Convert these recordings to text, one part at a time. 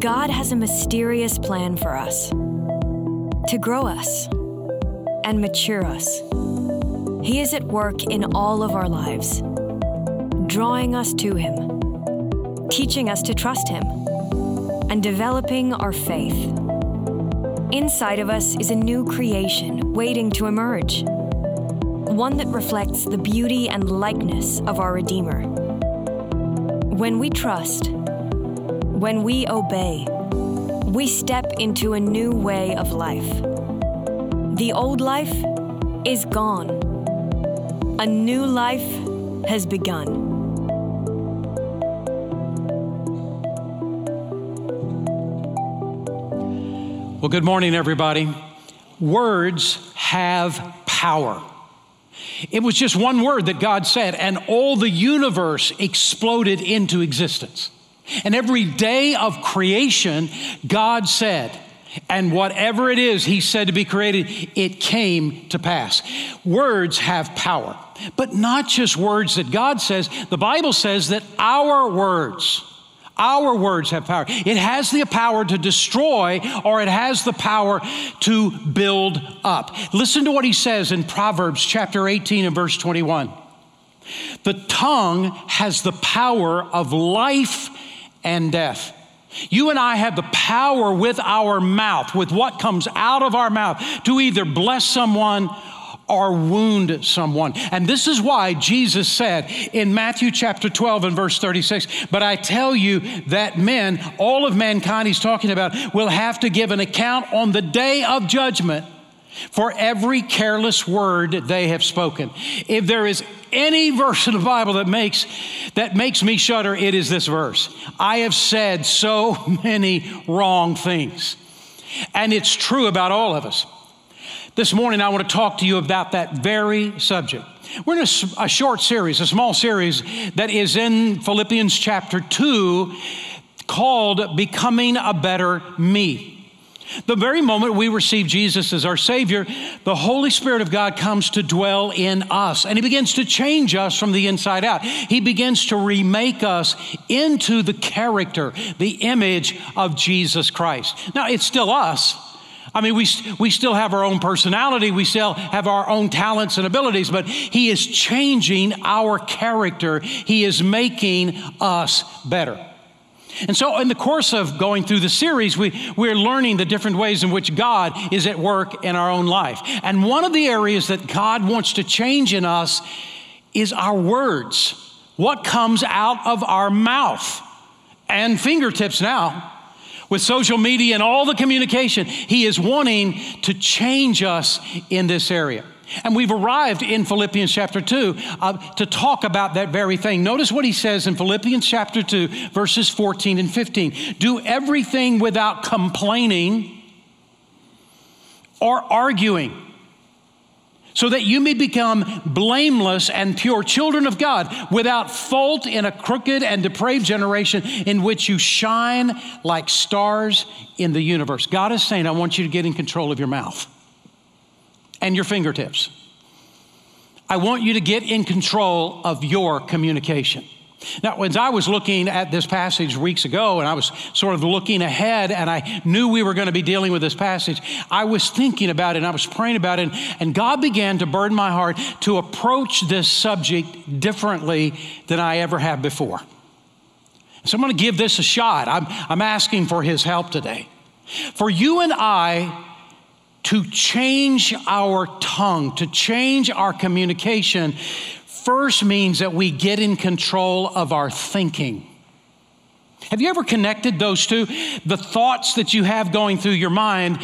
God has a mysterious plan for us to grow us and mature us. He is at work in all of our lives, drawing us to Him, teaching us to trust Him, and developing our faith. Inside of us is a new creation waiting to emerge, one that reflects the beauty and likeness of our Redeemer. When we trust, when we obey, we step into a new way of life. The old life is gone. A new life has begun. Well, good morning, everybody. Words have power. It was just one word that God said, and all the universe exploded into existence. And every day of creation, God said, and whatever it is He said to be created, it came to pass. Words have power, but not just words that God says. The Bible says that our words, our words have power. It has the power to destroy or it has the power to build up. Listen to what he says in Proverbs chapter 18 and verse 21. The tongue has the power of life and death. You and I have the power with our mouth, with what comes out of our mouth, to either bless someone or wound someone. And this is why Jesus said in Matthew chapter 12 and verse 36, But I tell you that men, all of mankind he's talking about, will have to give an account on the day of judgment for every careless word they have spoken. If there is any verse in the Bible that makes that makes me shudder, it is this verse. I have said so many wrong things. And it's true about all of us. This morning, I want to talk to you about that very subject. We're in a, a, short series, a small series that is in Philippians chapter 2 called Becoming a Better Me. The very moment we receive Jesus as our Savior, the Holy Spirit of God comes to dwell in us and He begins to change us from the inside out. He begins to remake us into the character, the image of Jesus Christ. Now, it's still us. I mean, we, we still have our own personality, we still have our own talents and abilities, but He is changing our character. He is making us better. And so, in the course of going through the series, we, we're learning the different ways in which God is at work in our own life. And one of the areas that God wants to change in us is our words. What comes out of our mouth and fingertips now with social media and all the communication, He is wanting to change us in this area. And we've arrived in Philippians chapter 2 uh, to talk about that very thing. Notice what he says in Philippians chapter 2, verses 14 and 15. Do everything without complaining or arguing, so that you may become blameless and pure children of God, without fault in a crooked and depraved generation in which you shine like stars in the universe. God is saying, I want you to get in control of your mouth and your fingertips. I want you to get in control of your communication. Now, as I was looking at this passage weeks ago, and I was sort of looking ahead, and I knew we were going to be dealing with this passage, I was thinking about it and I was praying about it, and God began to burden my heart to approach this subject differently than I ever have before. So I'm going to give this a shot. I'm, I'm asking for His help today. For you and I to change our tongue, to change our communication, first means that we get in control of our thinking. Have you ever connected those two? The thoughts that you have going through your mind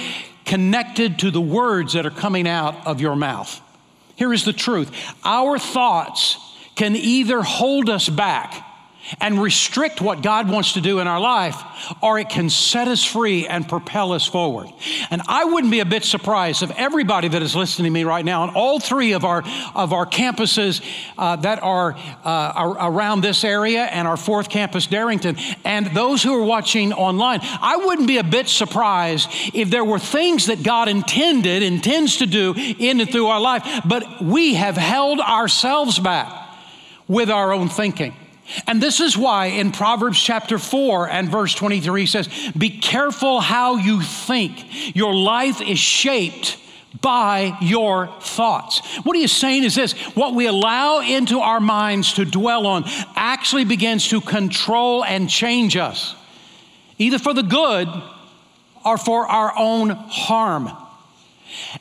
connected to the words that are coming out of your mouth. Here is the truth our thoughts can either hold us back and restrict what God wants to do in our life, or it can set us free and propel us forward. And I wouldn't be a bit surprised if everybody that is listening to me right now on all three of our, of our campuses uh, that are, uh, are around this area and our fourth campus, Darrington, and those who are watching online, I wouldn't be a bit surprised if there were things that God intended, intends to do in and through our life, but we have held ourselves back with our own thinking. And this is why in Proverbs chapter 4 and verse 23 he says, Be careful how you think. Your life is shaped by your thoughts. What he is saying is this what we allow into our minds to dwell on actually begins to control and change us, either for the good or for our own harm.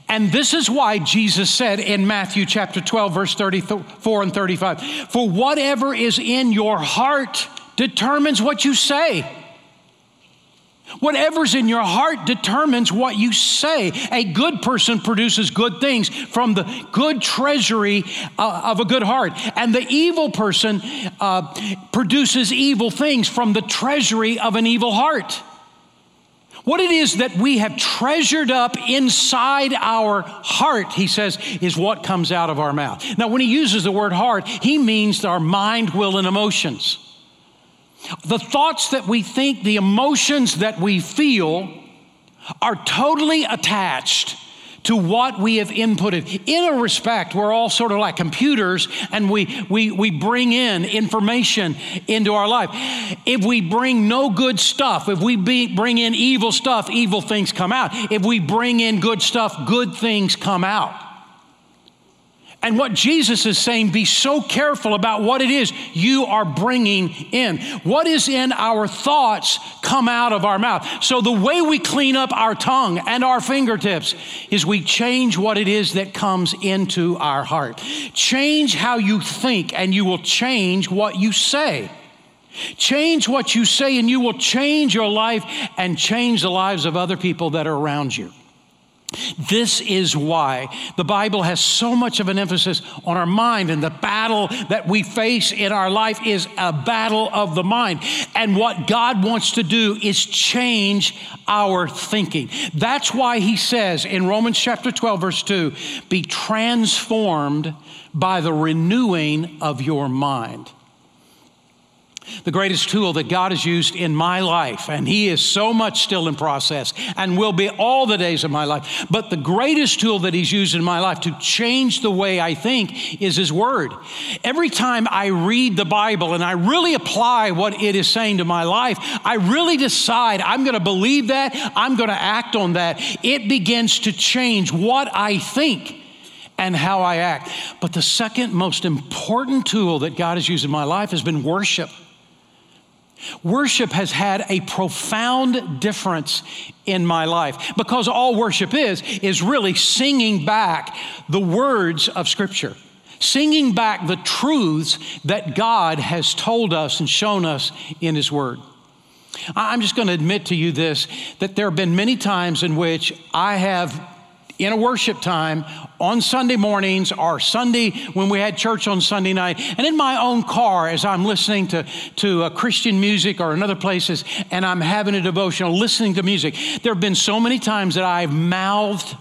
And this is why Jesus said in Matthew chapter 12, verse 34 and 35 For whatever is in your heart determines what you say. Whatever's in your heart determines what you say. A good person produces good things from the good treasury uh, of a good heart. And the evil person uh, produces evil things from the treasury of an evil heart. What it is that we have treasured up inside our heart, he says, is what comes out of our mouth. Now, when he uses the word heart, he means our mind, will, and emotions. The thoughts that we think, the emotions that we feel are totally attached to what we have inputted. In a respect, we're all sort of like computers and we, we, we bring in information into our life. If we bring no good stuff, if we be, bring in evil stuff, evil things come out. If we bring in good stuff, good things come out. And what Jesus is saying, be so careful about what it is you are bringing in. What is in our thoughts come out of our mouth. So the way we clean up our tongue and our fingertips is we change what it is that comes into our heart. Change how you think, and you will change what you say. Change what you say, and you will change your life and change the lives of other people that are around you. This is why the Bible has so much of an emphasis on our mind, and the battle that we face in our life is a battle of the mind. And what God wants to do is change our thinking. That's why He says in Romans chapter 12, verse 2 be transformed by the renewing of your mind the greatest tool that God has used in my life, and He is so much still in process and will be all the days of my life. But the greatest tool that He's used in my life to change the way I think is His Word. Every time I read the Bible and I really apply what it is saying to my life, I really decide I'm going to believe that, I'm going to act on that. It begins to change what I think and how I act. But the second most important tool that God has used in my life has been worship. Worship has had a profound difference in my life because all worship is, is really singing back the words of Scripture, singing back the truths that God has told us and shown us in His Word. I'm just going to admit to you this that there have been many times in which I have in a worship time on Sunday mornings or Sunday when we had church on Sunday night, and in my own car as I'm listening to, to uh, Christian music or in other places and I'm having a devotional, listening to music. There have been so many times that I've mouthed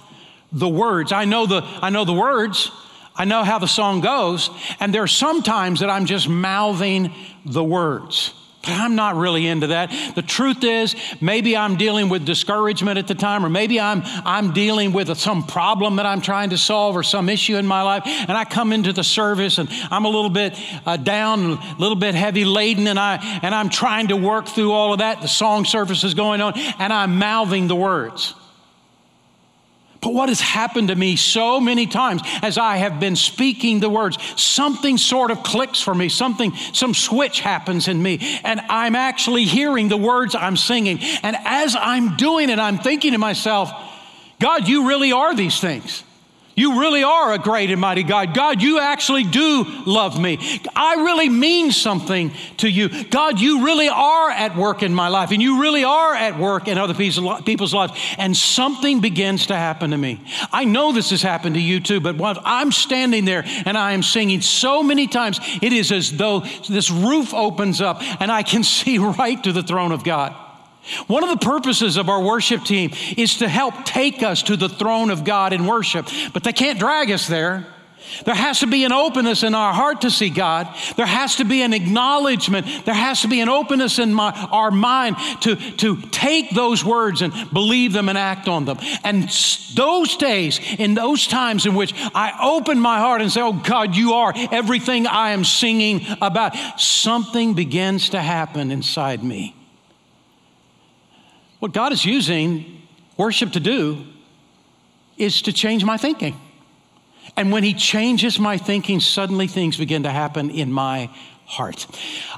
the words. I know the, I know the words. I know how the song goes. And there are some times that I'm just mouthing the words. But I'm not really into that. The truth is, maybe I'm dealing with discouragement at the time, or maybe I'm, I'm dealing with some problem that I'm trying to solve or some issue in my life. And I come into the service and I'm a little bit uh, down, a little bit heavy laden, and, I, and I'm trying to work through all of that. The song service is going on, and I'm mouthing the words. But what has happened to me so many times as I have been speaking the words, something sort of clicks for me, something, some switch happens in me, and I'm actually hearing the words I'm singing. And as I'm doing it, I'm thinking to myself, God, you really are these things. You really are a great and mighty God. God, you actually do love me. I really mean something to you. God, you really are at work in my life, and you really are at work in other people's lives. And something begins to happen to me. I know this has happened to you too, but when I'm standing there and I am singing so many times, it is as though this roof opens up and I can see right to the throne of God. One of the purposes of our worship team is to help take us to the throne of God in worship, but they can't drag us there. There has to be an openness in our heart to see God. There has to be an acknowledgement. There has to be an openness in my, our mind to, to take those words and believe them and act on them. And those days, in those times in which I open my heart and say, Oh God, you are everything I am singing about, something begins to happen inside me. What God is using worship to do is to change my thinking. And when He changes my thinking, suddenly things begin to happen in my heart.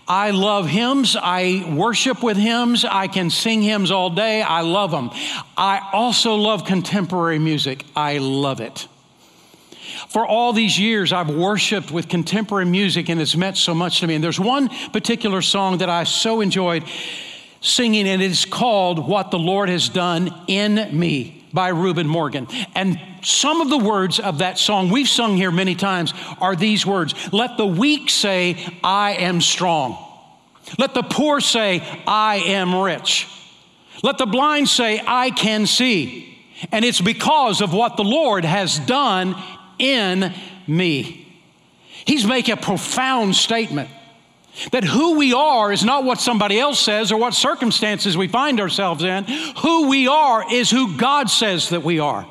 I love hymns. I worship with hymns. I can sing hymns all day. I love them. I also love contemporary music. I love it. For all these years, I've worshiped with contemporary music and it's meant so much to me. And there's one particular song that I so enjoyed singing, and it's called What the Lord Has Done in Me by Reuben Morgan. And some of the words of that song we've sung here many times are these words Let the weak say, I am strong. Let the poor say, I am rich. Let the blind say, I can see. And it's because of what the Lord has done in me. He's making a profound statement that who we are is not what somebody else says or what circumstances we find ourselves in. Who we are is who God says that we are.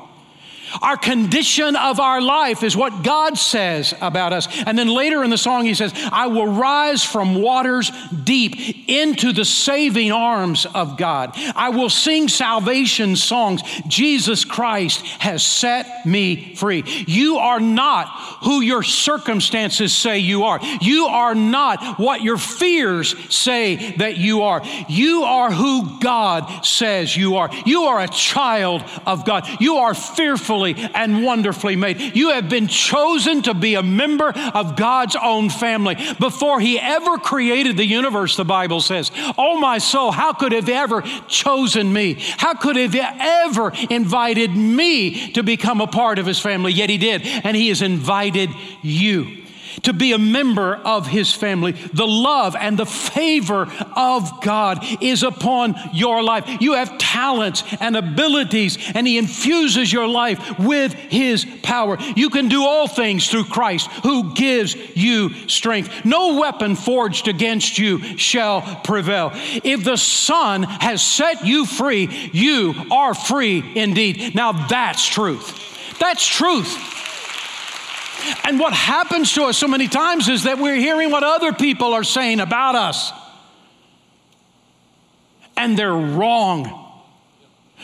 Our condition of our life is what God says about us. And then later in the song, he says, I will rise from waters deep into the saving arms of God. I will sing salvation songs. Jesus Christ has set me free. You are not who your circumstances say you are. You are not what your fears say that you are. You are who God says you are. You are a child of God. You are fearfully fearfully and wonderfully made. You have been chosen to be a member of God's own family. Before He ever created the universe, the Bible says, Oh, my soul, how could He have ever chosen me? How could He have ever invited me to become a part of His family? Yet He did, and He has invited you to be a member of his family. The love and the favor of God is upon your life. You have talents and abilities, and he infuses your life with his power. You can do all things through Christ who gives you strength. No weapon forged against you shall prevail. If the Son has set you free, you are free indeed. Now that's truth. That's truth. And what happens to us so many times is that we're hearing what other people are saying about us. And they're wrong.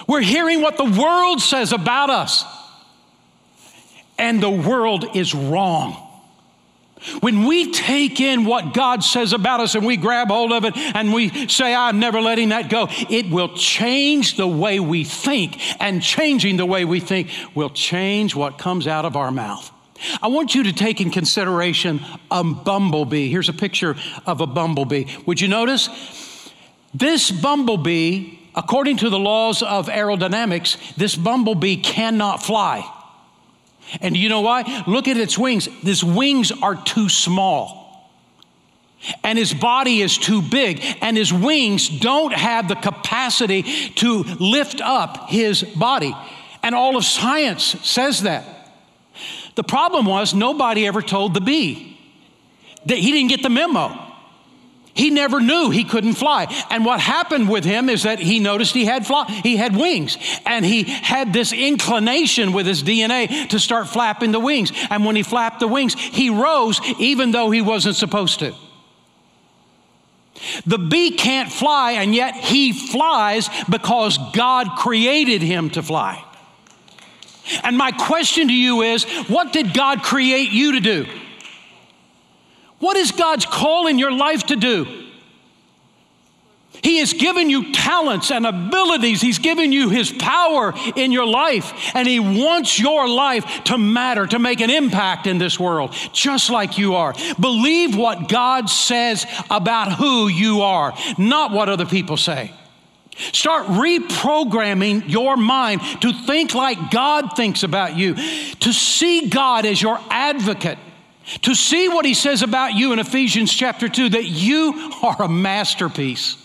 We're hearing what the world says about us. And the world is wrong. When we take in what God says about us and we grab hold of it and we say, I'm never letting that go, it will change the way we think. And changing the way we think will change what comes out of our mouth. I want you to take in consideration a bumblebee. Here's a picture of a bumblebee. Would you notice? This bumblebee, according to the laws of aerodynamics, this bumblebee cannot fly. And you know why? Look at its wings. His wings are too small. And his body is too big, and his wings don't have the capacity to lift up his body. And all of science says that. The problem was nobody ever told the bee that he didn't get the memo. He never knew he couldn't fly. And what happened with him is that he noticed he had fly, he had wings and he had this inclination with his DNA to start flapping the wings. And when he flapped the wings, he rose even though he wasn't supposed to. The bee can't fly and yet he flies because God created him to fly. And my question to you is what did God create you to do? What is God's call in your life to do? He has given you talents and abilities. He's given you His power in your life. And He wants your life to matter, to make an impact in this world, just like you are. Believe what God says about who you are, not what other people say. Start reprogramming your mind to think like God thinks about you, to see God as your advocate, to see what He says about you in Ephesians chapter 2 that you are a masterpiece.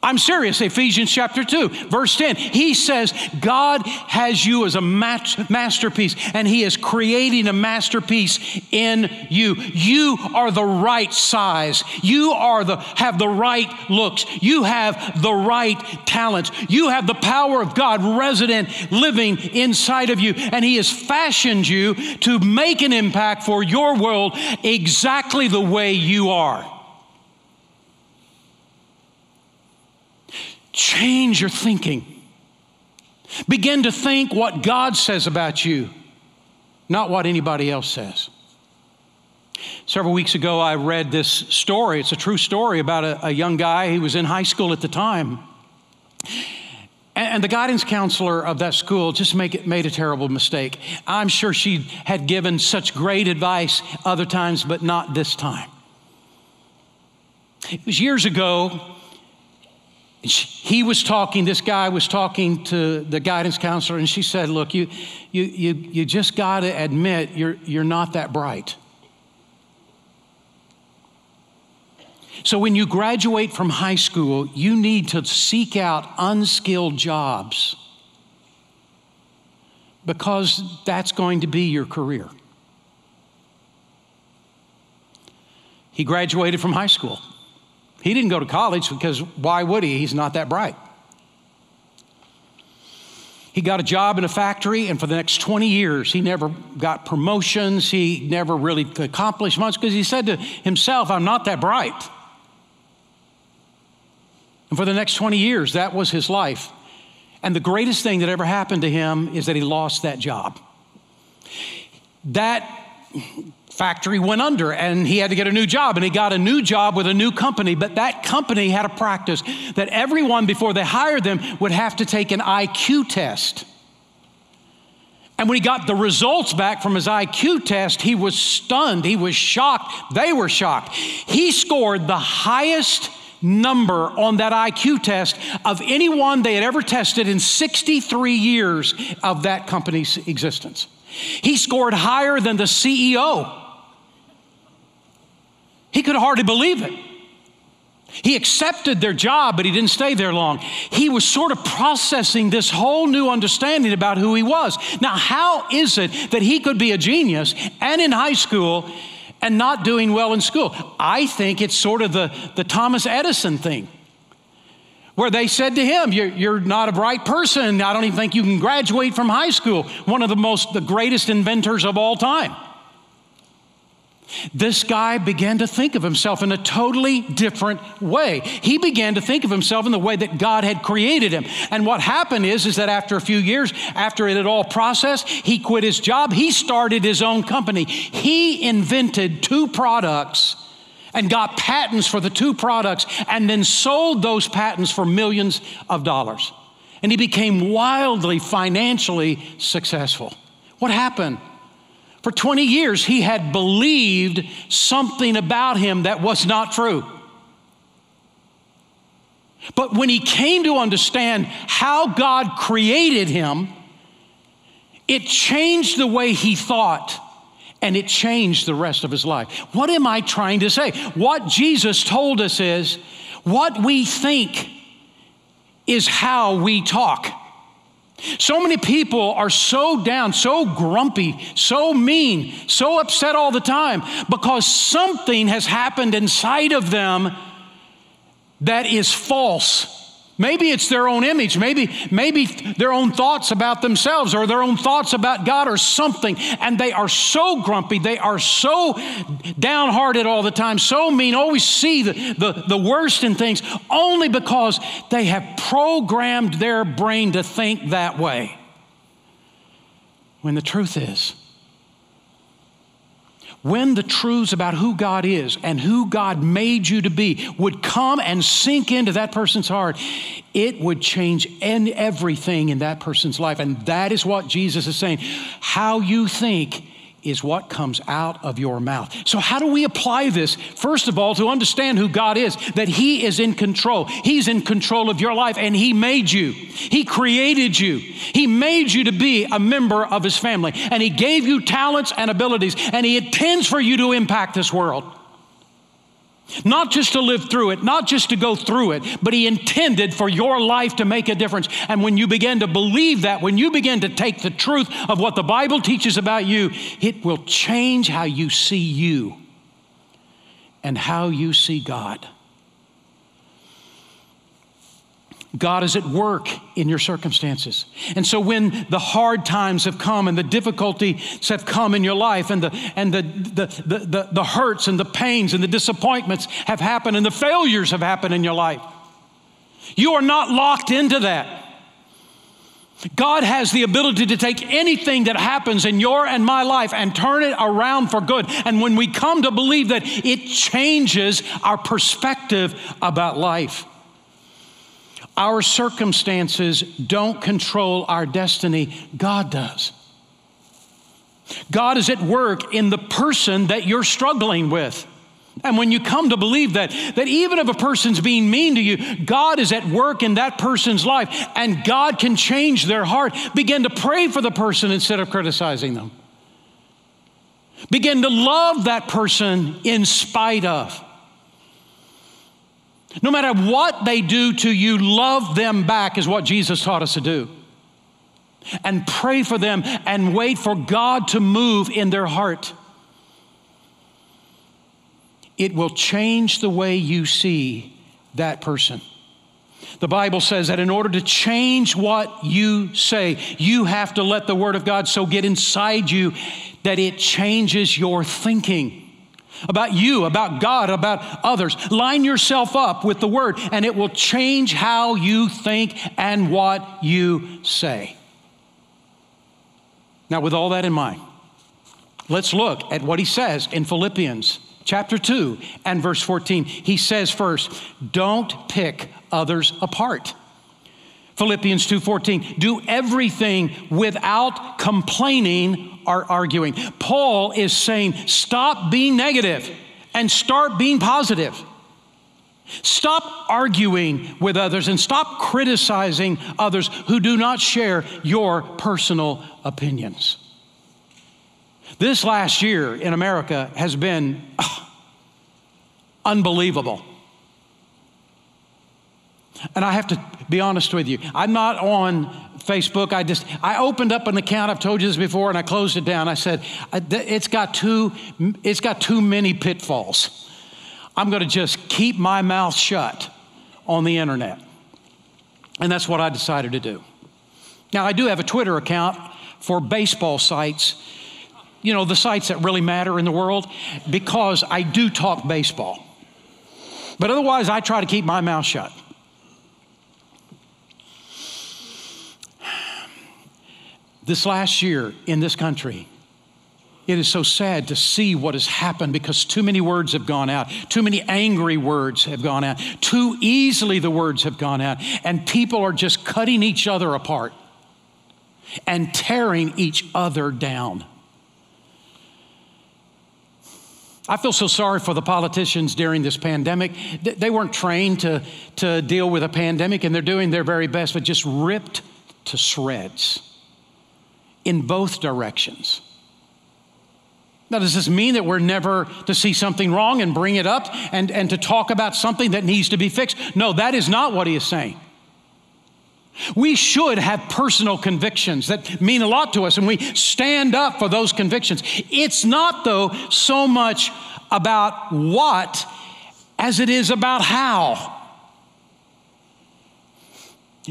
I'm serious. Ephesians chapter 2, verse 10. He says, God has you as a masterpiece, and He is creating a masterpiece in you. You are the right size. You are the, have the right looks. You have the right talents. You have the power of God resident, living inside of you, and He has fashioned you to make an impact for your world exactly the way you are. Change your thinking. Begin to think what God says about you, not what anybody else says. Several weeks ago, I read this story. It's a true story about a, a young guy. He was in high school at the time. And, the guidance counselor of that school just it, made a terrible mistake. I'm sure she had given such great advice other times, but not this time. It was years ago he was talking, this guy was talking to the guidance counselor, and she said, Look, you, you, you, you just got to admit you're, you're not that bright. So, when you graduate from high school, you need to seek out unskilled jobs because that's going to be your career. He graduated from high school. He didn't go to college because why would he? He's not that bright. He got a job in a factory, and for the next 20 years, he never got promotions. He never really accomplished much because he said to himself, I'm not that bright. And for the next 20 years, that was his life. And the greatest thing that ever happened to him is that he lost that job. That factory went under and he had to get a new job and he got a new job with a new company. But that company had a practice that everyone before they hired them would have to take an IQ test. And when he got the results back from his IQ test he was stunned. He was shocked. They were shocked. He scored the highest number on that IQ test of anyone they had ever tested in 63 years of that company's existence. He scored higher than the CEO he could hardly believe it. He accepted their job, but he didn't stay there long. He was sort of processing this whole new understanding about who he was. Now, how is it that he could be a genius and in high school and not doing well in school? I think it's sort of the, the Thomas Edison thing, where they said to him, you're, you're not a bright person. I don't even think you can graduate from high school. One of the most, the greatest inventors of all time. This guy began to think of himself in a totally different way. He began to think of himself in the way that God had created him. And what happened is, is that after a few years, after it had all processed, he quit his job. He started his own company. He invented two products and got patents for the two products and then sold those patents for millions of dollars. And he became wildly financially successful. What happened? For 20 years, he had believed something about him that was not true. But when he came to understand how God created him, it changed the way he thought and it changed the rest of his life. What am I trying to say? What Jesus told us is what we think is how we talk. So many people are so down, so grumpy, so mean, so upset all the time because something has happened inside of them that is false. Maybe it's their own image. Maybe, maybe their own thoughts about themselves or their own thoughts about God or something. And they are so grumpy. They are so downhearted all the time, so mean, always see the, the, the worst in things only because they have programmed their brain to think that way. When the truth is, when the truths about who God is and who God made you to be would come and sink into that person's heart, it would change and everything in that person's life. And that is what Jesus is saying. How you think is what comes out of your mouth. So, how do we apply this? First of all, to understand who God is, that He is in control. He's in control of your life, and He made you. He created you. He made you to be a member of His family, and He gave you talents and abilities, and He intends for you to impact this world. Not just to live through it, not just to go through it, but He intended for your life to make a difference. And when you begin to believe that, when you begin to take the truth of what the Bible teaches about you, it will change how you see you and how you see God. God is at work in your circumstances. And so when the hard times have come and the difficulties have come in your life and the, and the, the, the, the, the hurts and the pains and the disappointments have happened and the failures have happened in your life, you are not locked into that. God has the ability to take anything that happens in your and my life and turn it around for good. And when we come to believe that, it changes our perspective about life. Our circumstances don't control our destiny, God does. God is at work in the person that you're struggling with. And when you come to believe that, that even if a person's being mean to you, God is at work in that person's life and God can change their heart, begin to pray for the person instead of criticizing them. Begin to love that person in spite of. No matter what they do to you, love them back, is what Jesus taught us to do. And pray for them and wait for God to move in their heart. It will change the way you see that person. The Bible says that in order to change what you say, you have to let the Word of God so get inside you that it changes your thinking about you, about God, about others. Line yourself up with the Word, and it will change how you think and what you say. Now, with all that in mind, let's look at what he says in Philippians chapter 2 and verse 14. He says first, don't pick others apart. Philippians 2:14 do everything without complaining or arguing. Paul is saying stop being negative and start being positive. Stop arguing with others and stop criticizing others who do not share your personal opinions. This last year in America has been uh, unbelievable. And I have to be honest with you. I'm not on Facebook. I just I opened up an account. I've told you this before, and I closed it down. I said it's got too it's got too many pitfalls. I'm going to just keep my mouth shut on the internet, and that's what I decided to do. Now I do have a Twitter account for baseball sites. You know the sites that really matter in the world because I do talk baseball. But otherwise, I try to keep my mouth shut. This last year in this country, it is so sad to see what has happened because too many words have gone out. Too many angry words have gone out. Too easily the words have gone out. And people are just cutting each other apart and tearing each other down. I feel so sorry for the politicians during this pandemic. They weren't trained to, to deal with a pandemic and they're doing their very best, but just ripped to shreds in both directions. Now, does this mean that we're never to see something wrong and bring it up and, and to talk about something that needs to be fixed? No, that is not what he is saying. We should have personal convictions that mean a lot to us, and we stand up for those convictions. It's not, though, so much about what as it is about how.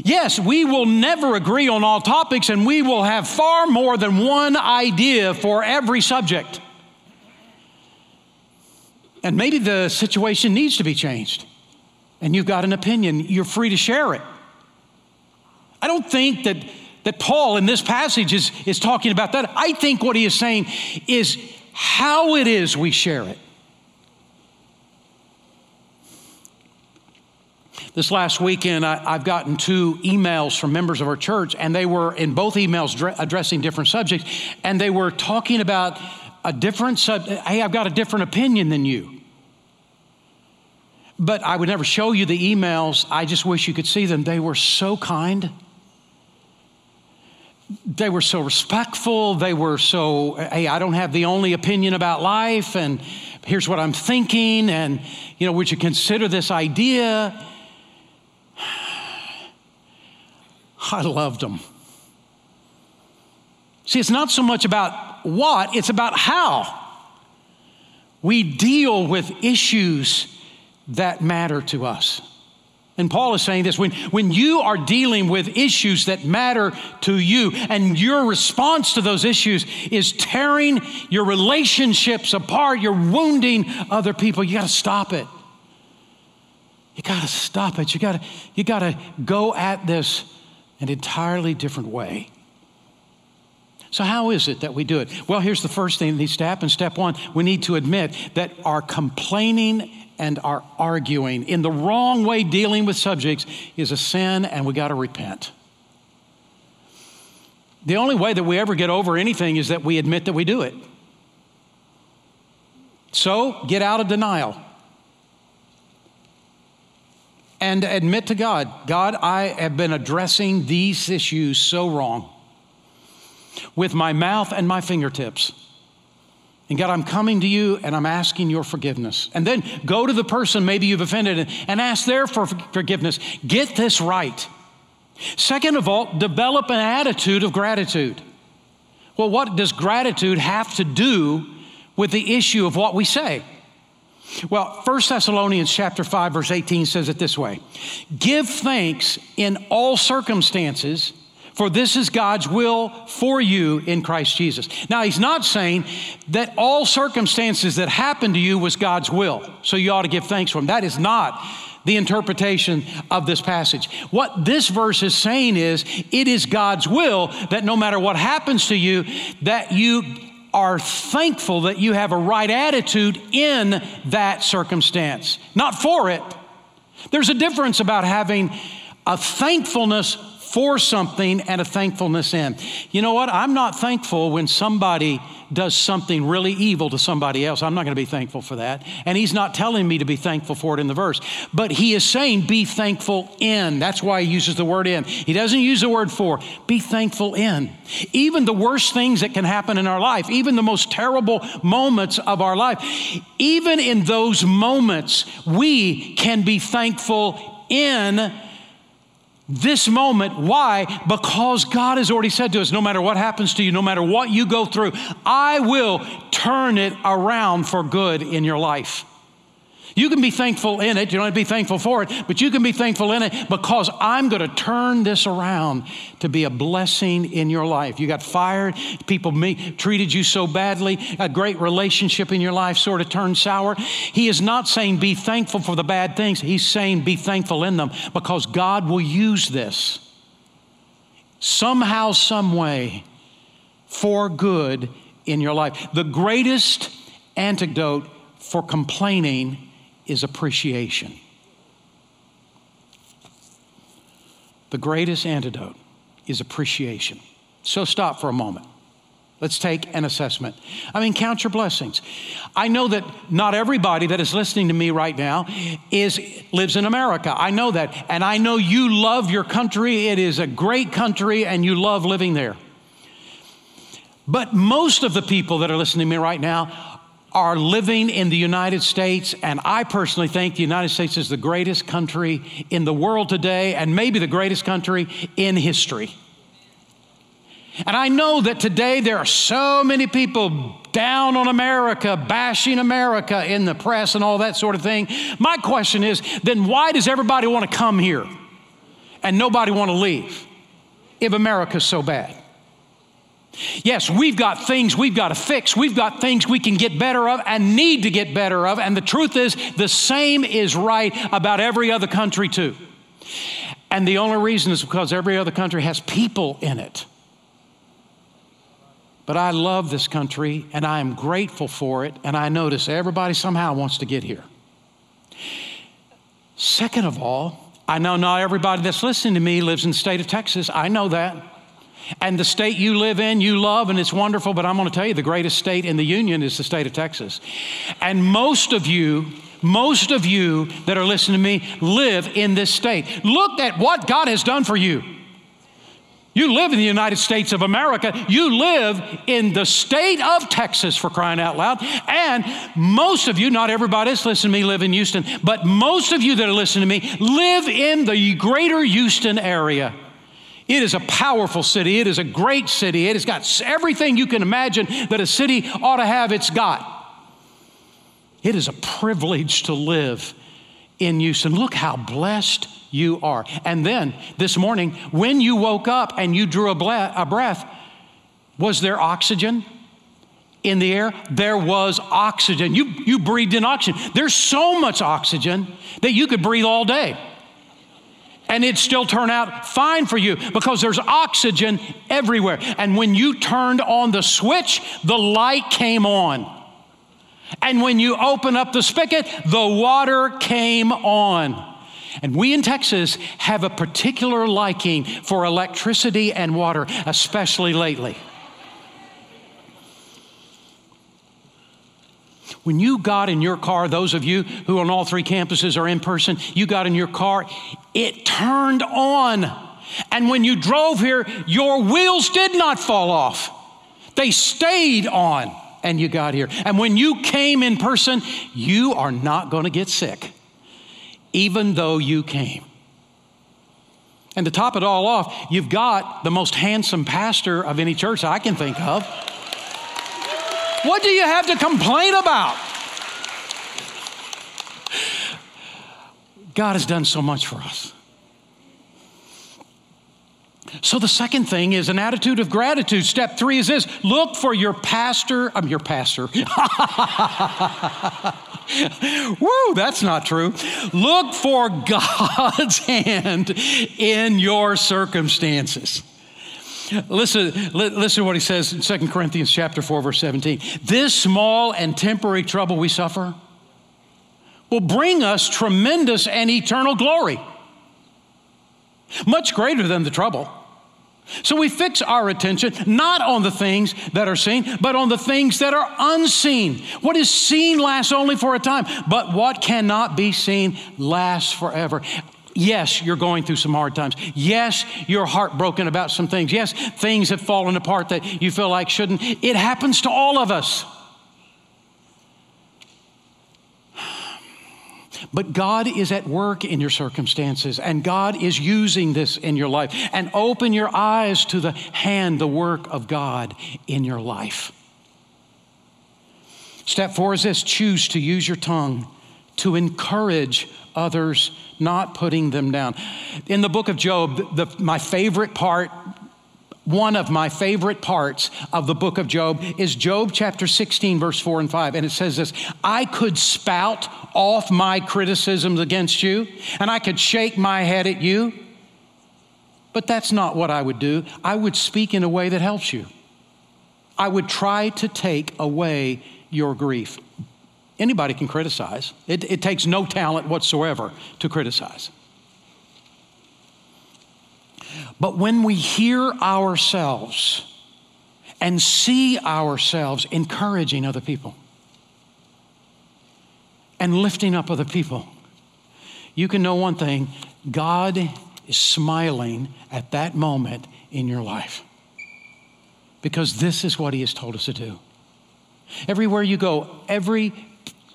Yes, we will never agree on all topics, and we will have far more than one idea for every subject. And maybe the situation needs to be changed, and you've got an opinion, you're free to share it. I don't think that, that Paul in this passage is, is talking about that. I think what he is saying is how it is we share it. This last weekend, I, have gotten two emails from members of our church, and they were in both emails dre- addressing different subjects, and they were talking about a different subject. Hey, I've got a different opinion than you. But I would never show you the emails. I just wish you could see them. They were so kind. They were so respectful. They were so, hey, I don't have the only opinion about life. And here's what I'm thinking, and, you know, would you consider this idea? I loved them. See, it's not so much about what, it's about how we deal with issues that matter to us. And Paul is saying this when, when you are dealing with issues that matter to you, and your response to those issues is tearing your relationships apart, you're wounding other people, you got to stop it. You got to stop it. You got to you got to go at this an entirely different way. So, how is it that we do it? Well, here's the first thing that needs to happen. Step one, we need to admit that our complaining and our arguing in the wrong way dealing with subjects is a sin and we got to repent. The only way that we ever get over anything is that we admit that we do it. So, get out of denial and admit to God God, I have been addressing these issues so wrong with my mouth and my fingertips. And God, I'm coming to you and I'm asking your forgiveness. And then go to the person maybe you've offended and ask their for forgiveness. Get this right. Second of all, develop an attitude of gratitude. Well, what does gratitude have to do with the issue of what we say? Well, 1 Thessalonians chapter 5 verse 18 says it this way. Give thanks in all circumstances for this is God's will for you in Christ Jesus. Now, he's not saying that all circumstances that happened to you was God's will, so you ought to give thanks for them. That is not the interpretation of this passage. What this verse is saying is it is God's will that no matter what happens to you, that you are thankful that you have a right attitude in that circumstance, not for it. There's a difference about having a thankfulness for something and a thankfulness in. You know what? I'm not thankful when somebody does something really evil to somebody else. I'm not going to be thankful for that. And he's not telling me to be thankful for it in the verse. But he is saying, be thankful in. That's why he uses the word in. He doesn't use the word for. Be thankful in. Even the worst things that can happen in our life, even the most terrible moments of our life, even in those moments, we can be thankful in this moment. Why? Because God has already said to us no matter what happens to you, no matter what you go through, I will turn it around for good in your life. You can be thankful in it. You don't have to be thankful for it, but you can be thankful in it because I'm going to turn this around to be a blessing in your life. You got fired, people treated you so badly, a great relationship in your life sort of turned sour. He is not saying be thankful for the bad things, He's saying be thankful in them because God will use this somehow, some way for good in your life. The greatest antidote for complaining is appreciation. The greatest antidote is appreciation. So stop for a moment. Let's take an assessment. I mean, count your blessings. I know that not everybody that is listening to me right now is lives in America. I know that. And I know you love your country. It is a great country and you love living there. But most of the people that are listening to me right now are living in the United States, and I personally think the United States is the greatest country in the world today, and maybe the greatest country in history. And I know that today there are so many people down on America, bashing America in the press and all that sort of thing. My question is then why does everybody want to come here and nobody want to leave if America's so bad? Yes, we've got things we've got to fix. We've got things we can get better of and need to get better of. And the truth is, the same is right about every other country, too. And the only reason is because every other country has people in it. But I love this country and I am grateful for it. And I notice everybody somehow wants to get here. Second of all, I know not everybody that's listening to me lives in the state of Texas. I know that. And the state you live in, you love, and it's wonderful, but I'm going to tell you the greatest state in the union is the state of Texas. And most of you, most of you that are listening to me live in this state. Look at what God has done for you. You live in the United States of America. You live in the state of Texas for crying out loud. And most of you, not everybody that's listening to me, live in Houston, but most of you that are listening to me live in the greater Houston area. It is a powerful city. It is a great city. It has got everything you can imagine that a city ought to have, it's got. It is a privilege to live in Houston. Look how blessed you are. And then this morning, when you woke up and you drew a, ble- a breath, was there oxygen? in the air, there was oxygen. You, you breathed in oxygen. There's so much oxygen that you could breathe all day. And it'd still turn out fine for you because there's oxygen everywhere. And when you turned on the switch, the light came on. And when you open up the spigot, the water came on. And we in Texas have a particular liking for electricity and water, especially lately. When you got in your car, those of you who on all three campuses are in person, you got in your car, it turned on. And when you drove here, your wheels did not fall off, they stayed on and you got here. And when you came in person, you are not going to get sick, even though you came. And to top it all off, you've got the most handsome pastor of any church I can think of. What do you have to complain about? God has done so much for us. So the second thing is an attitude of gratitude. Step three is this look for your pastor. I'm your pastor. Woo, that's not true. Look for God's hand in your circumstances. Listen, listen to what he says in 2 Corinthians chapter 4, verse 17. This small and temporary trouble we suffer will bring us tremendous and eternal glory, much greater than the trouble. So we fix our attention not on the things that are seen, but on the things that are unseen. What is seen lasts only for a time, but what cannot be seen lasts forever. Yes, you're going through some hard times. Yes, you're heartbroken about some things. Yes, things have fallen apart that you feel like shouldn't. It happens to all of us. But God is at work in your circumstances, and God is using this in your life. And open your eyes to the hand, the work of God in your life. Step four is this choose to use your tongue to encourage others, not putting them down. In the book of Job, the, my favorite part one of my favorite parts of the book of Job is Job chapter 16, verse 4 and 5. And it says this I could spout off my criticisms against you, and I could shake my head at you, but that's not what I would do. I would speak in a way that helps you. I would try to take away your grief. Anybody can criticize, it, it takes no talent whatsoever to criticize. But when we hear ourselves and see ourselves encouraging other people and lifting up other people, you can know one thing God is smiling at that moment in your life because this is what He has told us to do. Everywhere you go, every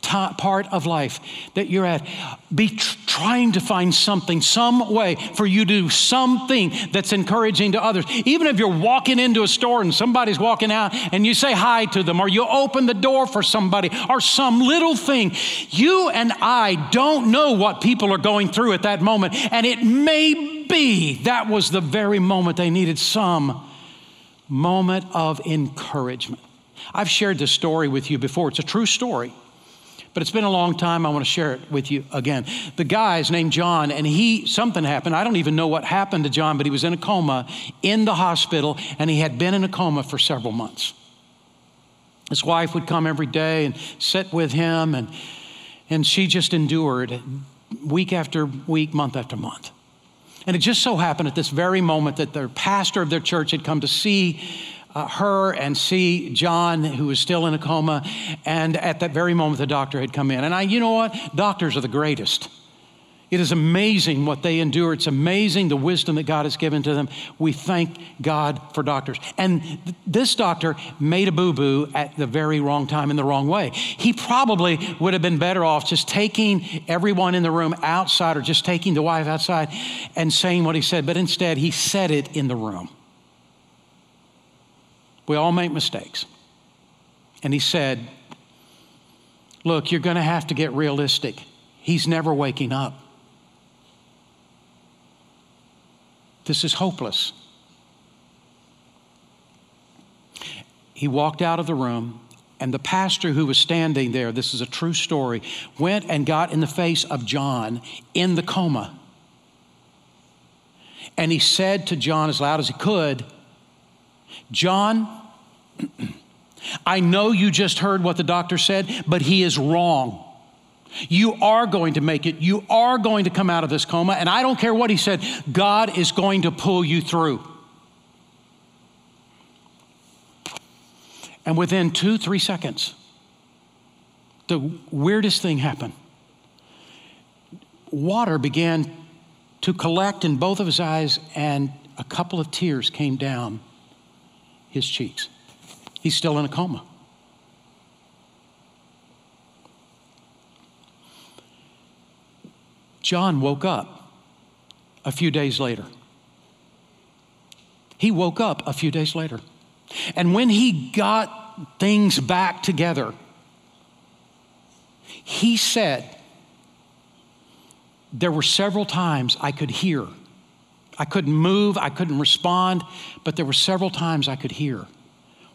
part of life that you're at, be tr- trying to find something, some way for you to do something that's encouraging to others. Even if you're walking into a store and somebody's walking out and you say hi to them, or you open the door for somebody, or some little thing, you and I don't know what people are going through at that moment. And it may be that was the very moment they needed some moment of encouragement. I've shared this story with you before. It's a true story but it's been a long time. I want to share it with you again. The guy is named John, and he, something happened. I don't even know what happened to John, but he was in a coma in the hospital, and he had been in a coma for several months. His wife would come every day and sit with him, and, and she just endured week after week, month after month. And it just so happened at this very moment that the pastor of their church had come to see uh, her and see John, who was still in a coma. And at that very moment, the doctor had come in. And I, you know what? Doctors are the greatest. It is amazing what they endure. It's amazing the wisdom that God has given to them. We thank God for doctors. And th- this doctor made a boo boo at the very wrong time in the wrong way. He probably would have been better off just taking everyone in the room outside or just taking the wife outside and saying what he said, but instead he said it in the room. We all make mistakes. And he said, Look, you're going to have to get realistic. He's never waking up. This is hopeless. He walked out of the room, and the pastor who was standing there, this is a true story, went and got in the face of John in the coma. And he said to John as loud as he could, John, I know you just heard what the doctor said, but he is wrong. You are going to make it. You are going to come out of this coma. And I don't care what he said, God is going to pull you through. And within two, three seconds, the weirdest thing happened. Water began to collect in both of his eyes, and a couple of tears came down his cheeks. He's still in a coma. John woke up a few days later. He woke up a few days later. And when he got things back together, he said, There were several times I could hear. I couldn't move, I couldn't respond, but there were several times I could hear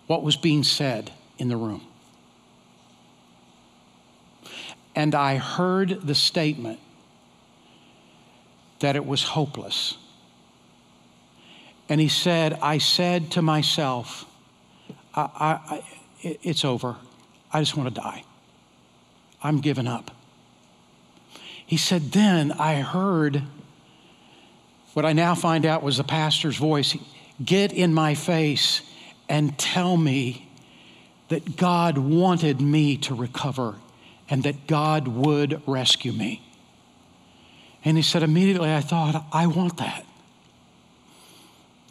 what was being said in the room. And I heard the statement that it was hopeless. And he said, I said to myself, I, I, I, it's over. I just want to die. I'm giving up. He said, Then I heard what I now find out was the pastor's voice get in my face and tell me that God wanted me to recover and that God would rescue me. And he said, immediately I thought, I want that.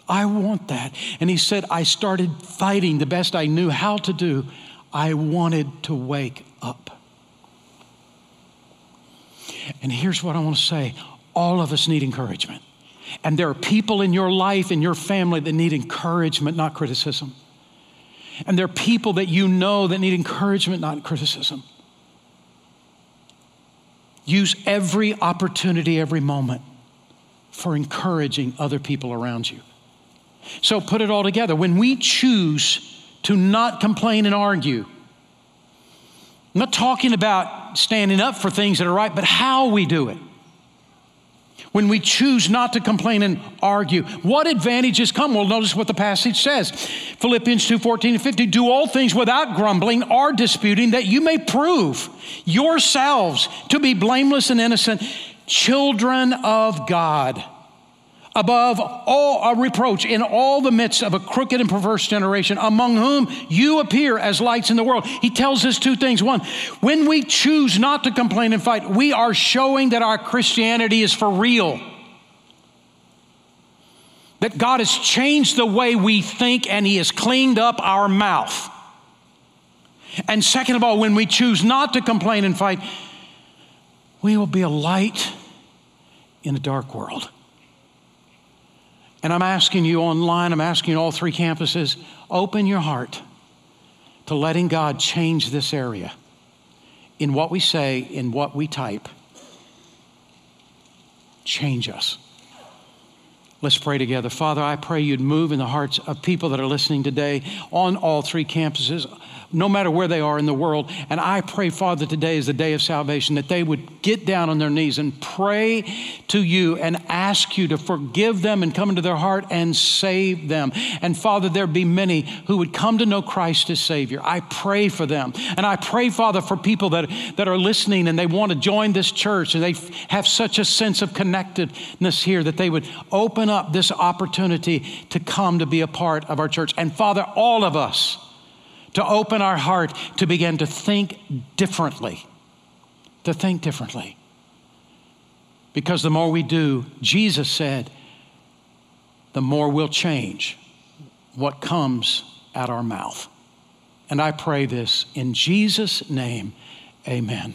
I want that. And he said, I started fighting the best I knew how to do. I wanted to wake up. And here's what I want to say all of us need encouragement. And there are people in your life, in your family, that need encouragement, not criticism. And there are people that you know that need encouragement, not criticism. Use every opportunity, every moment for encouraging other people around you. So put it all together. When we choose to not complain and argue, I'm not talking about standing up for things that are right, but how we do it when we choose not to complain and argue. What advantages come? Well, notice what the passage says. Philippians 2 14 and 50. Do all things without grumbling or disputing, that you may prove yourselves to be blameless and innocent, children of God above all a reproach in all the midst of a crooked and perverse generation among whom you appear as lights in the world. He tells us two things. One when we choose not to complain and fight we are showing that our christianity is for real. That god has changed the way we think and he has cleaned up our mouth. And second of all when we choose not to complain and fight we will be a light in a dark world and I'm asking you online, I'm asking all three campuses, open your heart to letting God change this area in what we say, in what we type. Change us. Let's pray together. Father, I pray you'd move in the hearts of people that are listening today on all three campuses no matter where they are in the world. And I pray, Father, today is the day of salvation, that they would get down on their knees and pray to you and ask you to forgive them and come into their heart and save them. And Father, there be many who would come to know Christ as Savior. I pray for them. And I pray, Father, for people that, that are listening and they want to join this church and they have such a sense of connectedness here that they would open up this opportunity to come to be a part of our church. And Father, all of us, to open our heart to begin to think differently. To think differently. Because the more we do, Jesus said, the more we'll change what comes at our mouth. And I pray this in Jesus' name, amen.